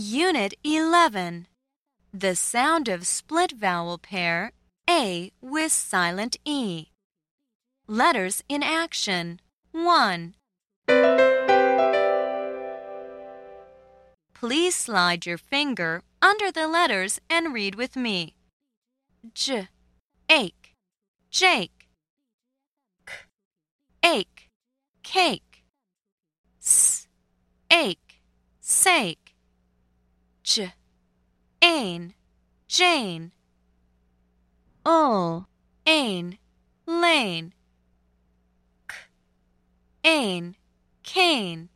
Unit 11. The sound of split vowel pair A with silent E. Letters in action. 1. Please slide your finger under the letters and read with me. J, ache, Jake. K, ache, cake. S, ache, sake. J, ain, Jane. Ul, ain, lane. K, ain, cane.